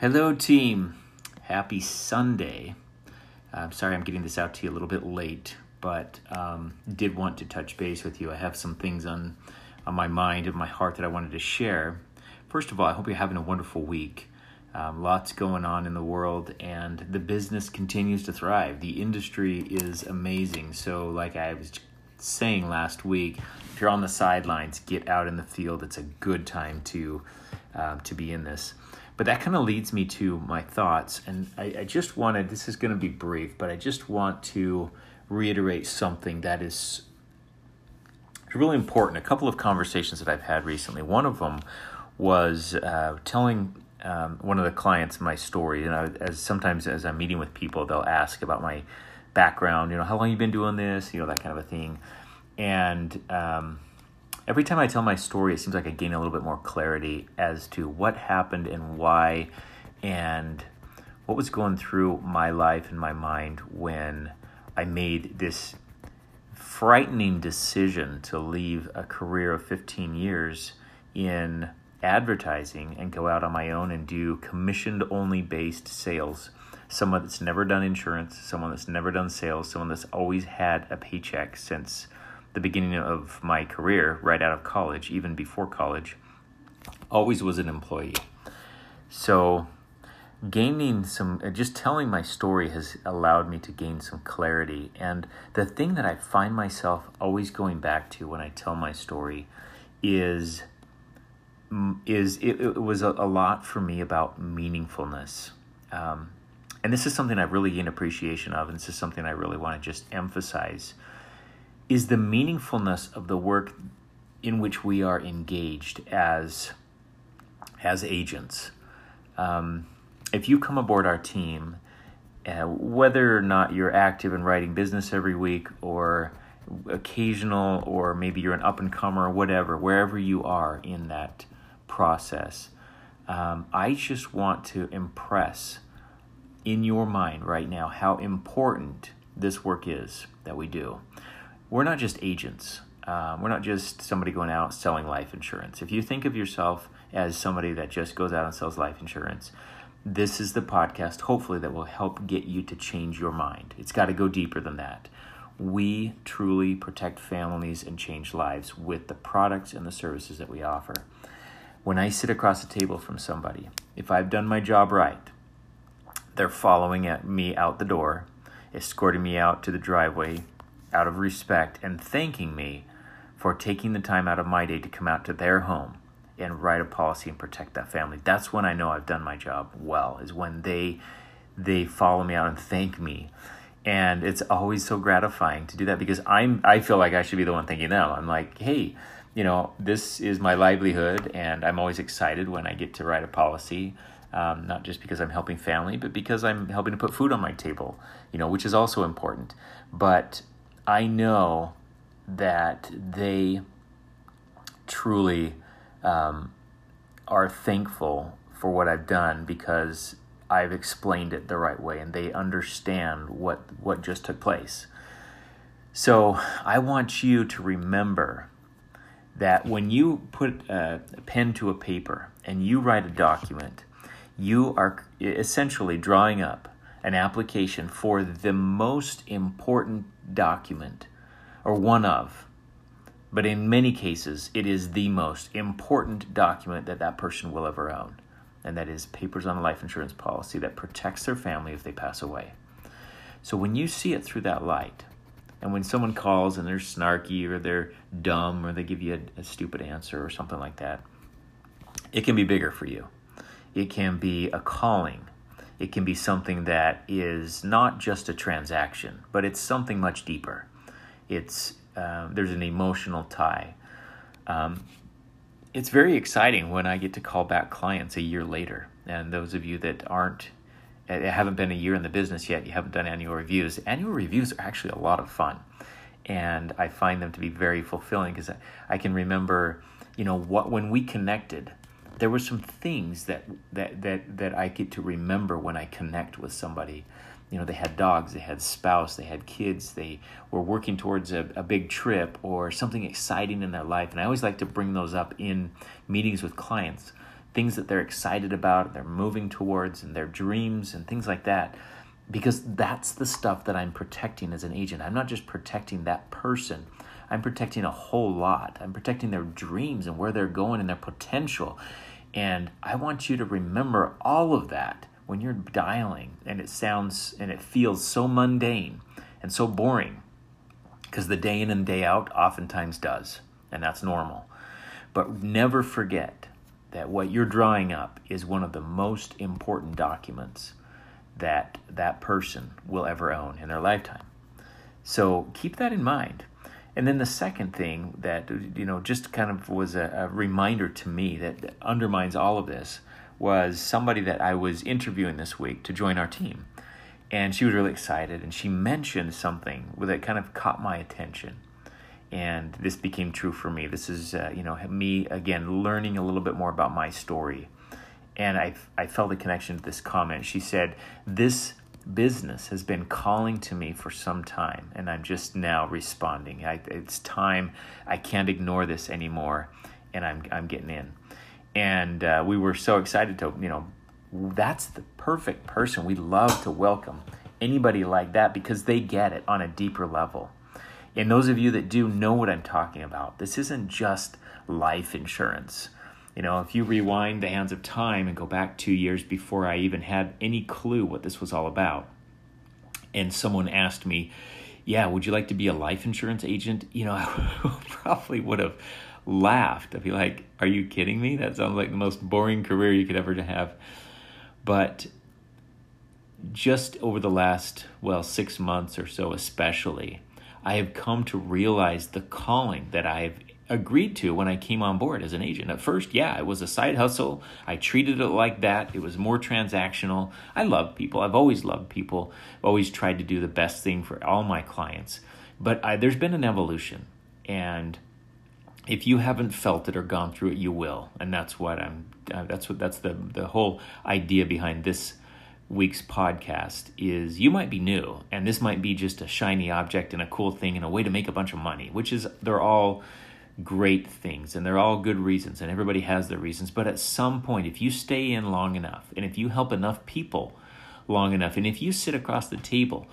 Hello, team. Happy Sunday. I'm sorry I'm getting this out to you a little bit late, but um, did want to touch base with you. I have some things on on my mind and my heart that I wanted to share. First of all, I hope you're having a wonderful week. Um, lots going on in the world, and the business continues to thrive. The industry is amazing. So, like I was saying last week, if you're on the sidelines, get out in the field. It's a good time to uh, to be in this. But that kind of leads me to my thoughts, and I, I just wanted. This is going to be brief, but I just want to reiterate something that is really important. A couple of conversations that I've had recently. One of them was uh, telling um, one of the clients my story. And I, as sometimes as I'm meeting with people, they'll ask about my background. You know, how long you've been doing this? You know, that kind of a thing. And um, every time I tell my story, it seems like I gain a little bit more clarity as to what happened and why, and what was going through my life and my mind when I made this frightening decision to leave a career of 15 years in advertising and go out on my own and do commissioned only based sales. Someone that's never done insurance, someone that's never done sales, someone that's always had a paycheck since the beginning of my career, right out of college, even before college, always was an employee. So, gaining some, just telling my story has allowed me to gain some clarity. And the thing that I find myself always going back to when I tell my story is is it, it was a, a, lot for me about meaningfulness. Um, and this is something I really gain appreciation of, and this is something I really want to just emphasize is the meaningfulness of the work in which we are engaged as as agents. Um, if you come aboard our team, uh, whether or not you're active in writing business every week or occasional, or maybe you're an up and comer or whatever, wherever you are in that process, um, I just want to impress in your mind right now how important this work is that we do we're not just agents. Um, we're not just somebody going out selling life insurance. If you think of yourself as somebody that just goes out and sells life insurance, this is the podcast, hopefully, that will help get you to change your mind. It's got to go deeper than that. We truly protect families and change lives with the products and the services that we offer. When I sit across the table from somebody, if I've done my job right, they're following at me out the door, escorting me out to the driveway, out of respect and thanking me for taking the time out of my day to come out to their home and write a policy and protect that family. That's when I know I've done my job well. Is when they they follow me out and thank me. And it's always so gratifying to do that because I'm I feel like I should be the one thanking them. I'm like, "Hey, you know, this is my livelihood and I'm always excited when I get to write a policy." Um, not just because I'm helping family, but because I'm helping to put food on my table, you know, which is also important. But I know that they truly um, are thankful for what I've done because I've explained it the right way and they understand what, what just took place. So I want you to remember that when you put a pen to a paper and you write a document, you are essentially drawing up an application for the most important document, or one of, but in many cases, it is the most important document that that person will ever own, and that is papers on a life insurance policy that protects their family if they pass away. So when you see it through that light, and when someone calls and they're snarky or they're dumb or they give you a, a stupid answer or something like that, it can be bigger for you. It can be a calling it can be something that is not just a transaction, but it's something much deeper. It's um, there's an emotional tie. Um, it's very exciting when I get to call back clients a year later, and those of you that aren't uh, haven't been a year in the business yet, you haven't done annual reviews. Annual reviews are actually a lot of fun, and I find them to be very fulfilling because I, I can remember, you know, what when we connected there were some things that that that that I get to remember when I connect with somebody. You know, they had dogs, they had spouse, they had kids, they were working towards a, a big trip or something exciting in their life. And I always like to bring those up in meetings with clients things that they're excited about, they're moving towards, and their dreams and things like that. Because that's the stuff that I'm protecting as an agent. I'm not just protecting that person, I'm protecting a whole lot. I'm protecting their dreams and where they're going and their potential. And I want you to remember all of that when you're dialing and it sounds and it feels so mundane and so boring because the day in and day out oftentimes does, and that's normal. But never forget that what you're drawing up is one of the most important documents that that person will ever own in their lifetime. So keep that in mind. And then the second thing that you know just kind of was a, a reminder to me that undermines all of this was somebody that I was interviewing this week to join our team. And she was really excited and she mentioned something that kind of caught my attention. And this became true for me. This is, uh, you know, me again learning a little bit more about my story. And I, I felt a connection to this comment. She said, This business has been calling to me for some time, and I'm just now responding. I, it's time. I can't ignore this anymore, and I'm, I'm getting in and uh, we were so excited to you know that's the perfect person we love to welcome anybody like that because they get it on a deeper level and those of you that do know what i'm talking about this isn't just life insurance you know if you rewind the hands of time and go back two years before i even had any clue what this was all about and someone asked me yeah would you like to be a life insurance agent you know i probably would have laughed. I'd be like, Are you kidding me? That sounds like the most boring career you could ever have. But just over the last, well, six months or so, especially, I have come to realize the calling that I've agreed to when I came on board as an agent. At first, yeah, it was a side hustle. I treated it like that. It was more transactional. I love people. I've always loved people. Always tried to do the best thing for all my clients. But I, there's been an evolution. And if you haven't felt it or gone through it, you will, and that's what I'm. Uh, that's what that's the the whole idea behind this week's podcast is you might be new and this might be just a shiny object and a cool thing and a way to make a bunch of money which is they're all great things and they're all good reasons and everybody has their reasons but at some point if you stay in long enough and if you help enough people long enough and if you sit across the table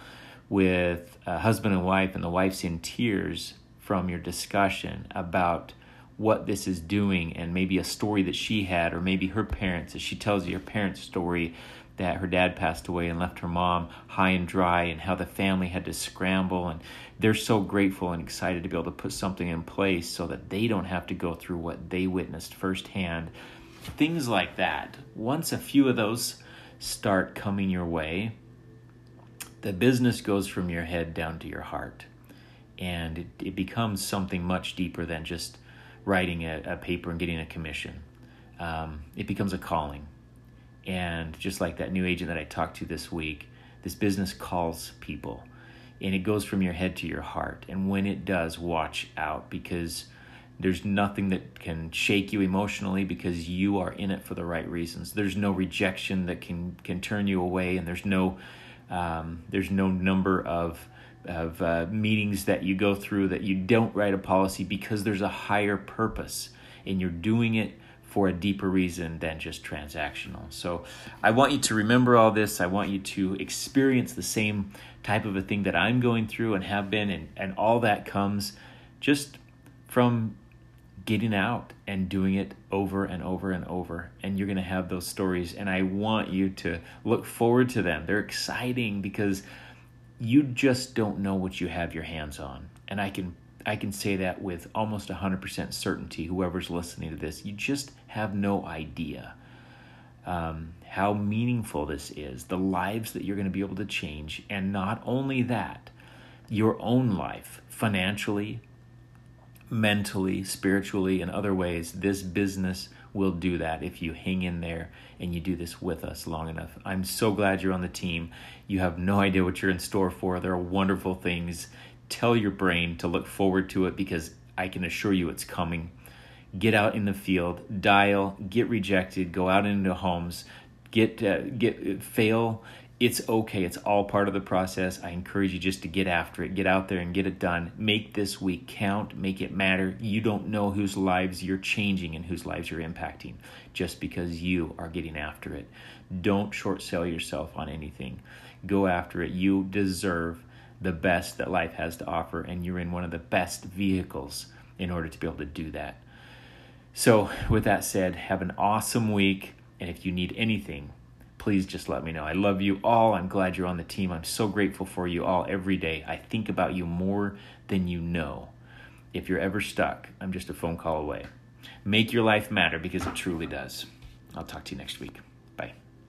with a husband and wife and the wife's in tears from your discussion about what this is doing and maybe a story that she had or maybe her parents as she tells you her parents story that her dad passed away and left her mom high and dry and how the family had to scramble and they're so grateful and excited to be able to put something in place so that they don't have to go through what they witnessed firsthand things like that once a few of those start coming your way the business goes from your head down to your heart and it, it becomes something much deeper than just writing a, a paper and getting a commission. Um, it becomes a calling. And just like that new agent that I talked to this week, this business calls people and it goes from your head to your heart. And when it does, watch out because there's nothing that can shake you emotionally because you are in it for the right reasons. There's no rejection that can can turn you away, and there's no um, there's no number of of uh, meetings that you go through that you don't write a policy because there's a higher purpose and you're doing it for a deeper reason than just transactional. So I want you to remember all this. I want you to experience the same type of a thing that I'm going through and have been, and, and all that comes just from getting out and doing it over and over and over. And you're going to have those stories. And I want you to look forward to them. They're exciting because you just don't know what you have your hands on. And I can I can say that with almost 100% certainty whoever's listening to this. You just have no idea um, how meaningful this is, the lives that you're going to be able to change, and not only that, your own life financially, mentally, spiritually, and other ways. This business will do that if you hang in there and you do this with us long enough. I'm so glad you're on the team. You have no idea what you're in store for. There are wonderful things. Tell your brain to look forward to it because I can assure you it's coming. Get out in the field, dial, get rejected, go out into homes, get uh, get fail it's okay. It's all part of the process. I encourage you just to get after it, get out there and get it done. Make this week count, make it matter. You don't know whose lives you're changing and whose lives you're impacting just because you are getting after it. Don't short sell yourself on anything. Go after it. You deserve the best that life has to offer, and you're in one of the best vehicles in order to be able to do that. So, with that said, have an awesome week. And if you need anything, please just let me know. I love you all. I'm glad you're on the team. I'm so grateful for you all every day. I think about you more than you know. If you're ever stuck, I'm just a phone call away. Make your life matter because it truly does. I'll talk to you next week. Bye.